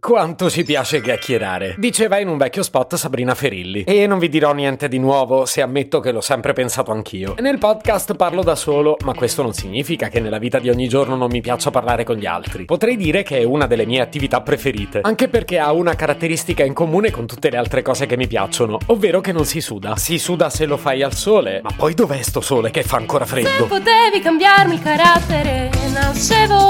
Quanto ci piace chiacchierare, diceva in un vecchio spot Sabrina Ferilli. E non vi dirò niente di nuovo se ammetto che l'ho sempre pensato anch'io. Nel podcast parlo da solo, ma questo non significa che nella vita di ogni giorno non mi piaccia parlare con gli altri. Potrei dire che è una delle mie attività preferite, anche perché ha una caratteristica in comune con tutte le altre cose che mi piacciono, ovvero che non si suda. Si suda se lo fai al sole, ma poi dov'è sto sole che fa ancora Se freddo? potevi cambiarmi il carattere, nascevo.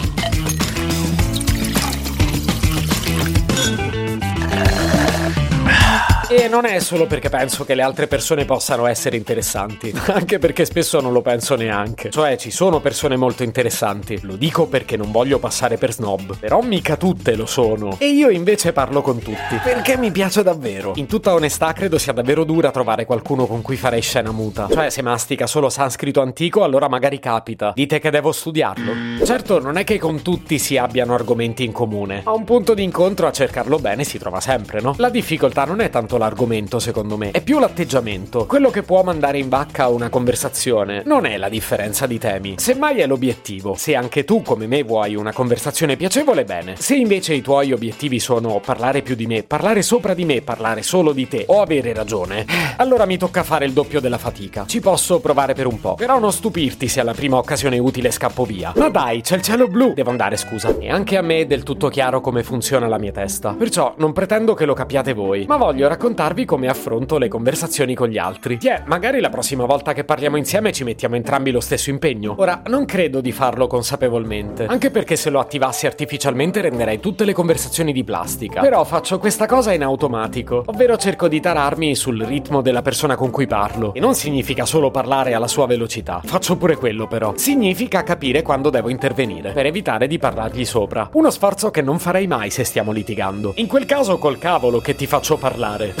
E non è solo perché penso che le altre persone possano essere interessanti, anche perché spesso non lo penso neanche. Cioè, ci sono persone molto interessanti. Lo dico perché non voglio passare per snob, però mica tutte lo sono. E io invece parlo con tutti, perché mi piace davvero. In tutta onestà, credo sia davvero dura trovare qualcuno con cui farei scena muta. Cioè, se mastica solo sanscrito antico, allora magari capita. Dite che devo studiarlo? Certo, non è che con tutti si abbiano argomenti in comune. A un punto di incontro a cercarlo bene si trova sempre, no? La difficoltà non è tanto l'argomento, secondo me, è più l'atteggiamento. Quello che può mandare in vacca una conversazione non è la differenza di temi, semmai è l'obiettivo. Se anche tu, come me, vuoi una conversazione piacevole, bene. Se invece i tuoi obiettivi sono parlare più di me, parlare sopra di me, parlare solo di te o avere ragione, allora mi tocca fare il doppio della fatica. Ci posso provare per un po', però non stupirti se alla prima occasione utile scappo via. Ma dai, c'è il cielo blu! Devo andare, scusa. E anche a me è del tutto chiaro come funziona la mia testa. Perciò non pretendo che lo capiate voi, ma voglio raccontarvi come affronto le conversazioni con gli altri. Tiè, magari la prossima volta che parliamo insieme ci mettiamo entrambi lo stesso impegno. Ora, non credo di farlo consapevolmente, anche perché se lo attivassi artificialmente renderei tutte le conversazioni di plastica. Però faccio questa cosa in automatico, ovvero cerco di tararmi sul ritmo della persona con cui parlo. E non significa solo parlare alla sua velocità, faccio pure quello però. Significa capire quando devo intervenire, per evitare di parlargli sopra. Uno sforzo che non farei mai se stiamo litigando. In quel caso col cavolo che ti faccio parlare.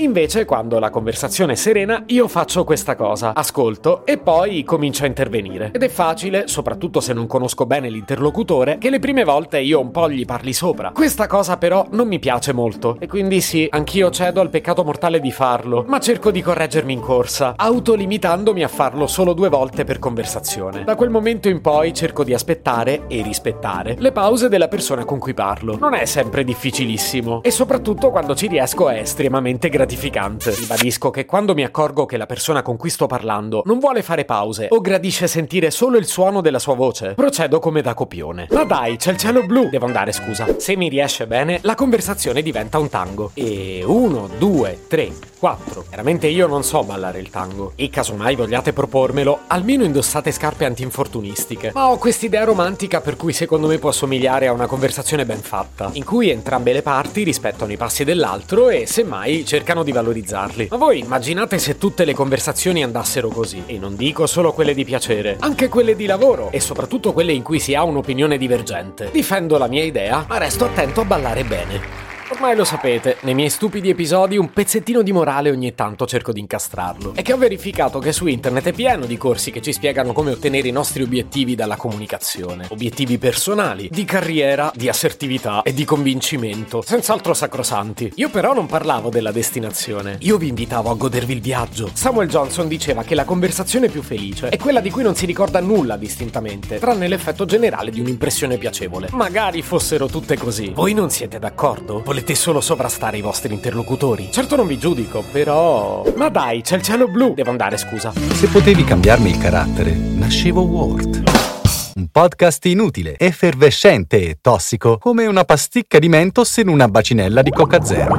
Invece, quando la conversazione è serena, io faccio questa cosa. Ascolto e poi comincio a intervenire. Ed è facile, soprattutto se non conosco bene l'interlocutore, che le prime volte io un po' gli parli sopra. Questa cosa però non mi piace molto. E quindi sì, anch'io cedo al peccato mortale di farlo, ma cerco di correggermi in corsa, autolimitandomi a farlo solo due volte per conversazione. Da quel momento in poi cerco di aspettare e rispettare le pause della persona con cui parlo. Non è sempre difficilissimo e soprattutto quando ci riesco è estremamente gratificante. Ribadisco che quando mi accorgo che la persona con cui sto parlando non vuole fare pause o gradisce sentire solo il suono della sua voce, procedo come da copione. Ma dai, c'è il cielo blu! Devo andare, scusa. Se mi riesce bene, la conversazione diventa un tango. E uno, due, tre, quattro. Veramente io non so ballare il tango. E casomai vogliate propormelo, almeno indossate scarpe antinfortunistiche. Ma ho quest'idea romantica per cui secondo me può somigliare a una conversazione ben fatta, in cui entrambe le parti rispettano i passi dell'altro e semmai cercano di valorizzarli. Ma voi immaginate se tutte le conversazioni andassero così? E non dico solo quelle di piacere, anche quelle di lavoro e soprattutto quelle in cui si ha un'opinione divergente. Difendo la mia idea, ma resto attento a ballare bene. Ormai lo sapete, nei miei stupidi episodi un pezzettino di morale ogni tanto cerco di incastrarlo. È che ho verificato che su internet è pieno di corsi che ci spiegano come ottenere i nostri obiettivi dalla comunicazione. Obiettivi personali, di carriera, di assertività e di convincimento, senz'altro sacrosanti. Io però non parlavo della destinazione, io vi invitavo a godervi il viaggio. Samuel Johnson diceva che la conversazione più felice è quella di cui non si ricorda nulla distintamente, tranne l'effetto generale di un'impressione piacevole. Magari fossero tutte così. Voi non siete d'accordo? Volete solo sovrastare i vostri interlocutori? Certo non vi giudico, però... Ma dai, c'è il cielo blu! Devo andare, scusa. Se potevi cambiarmi il carattere, nascevo Word. Un podcast inutile, effervescente e tossico, come una pasticca di mentos in una bacinella di Coca Zero.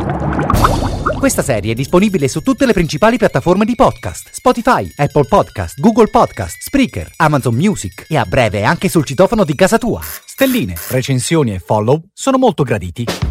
Questa serie è disponibile su tutte le principali piattaforme di podcast: Spotify, Apple Podcast, Google Podcast, Spreaker, Amazon Music e a breve anche sul citofono di casa tua. Stelline, recensioni e follow sono molto graditi.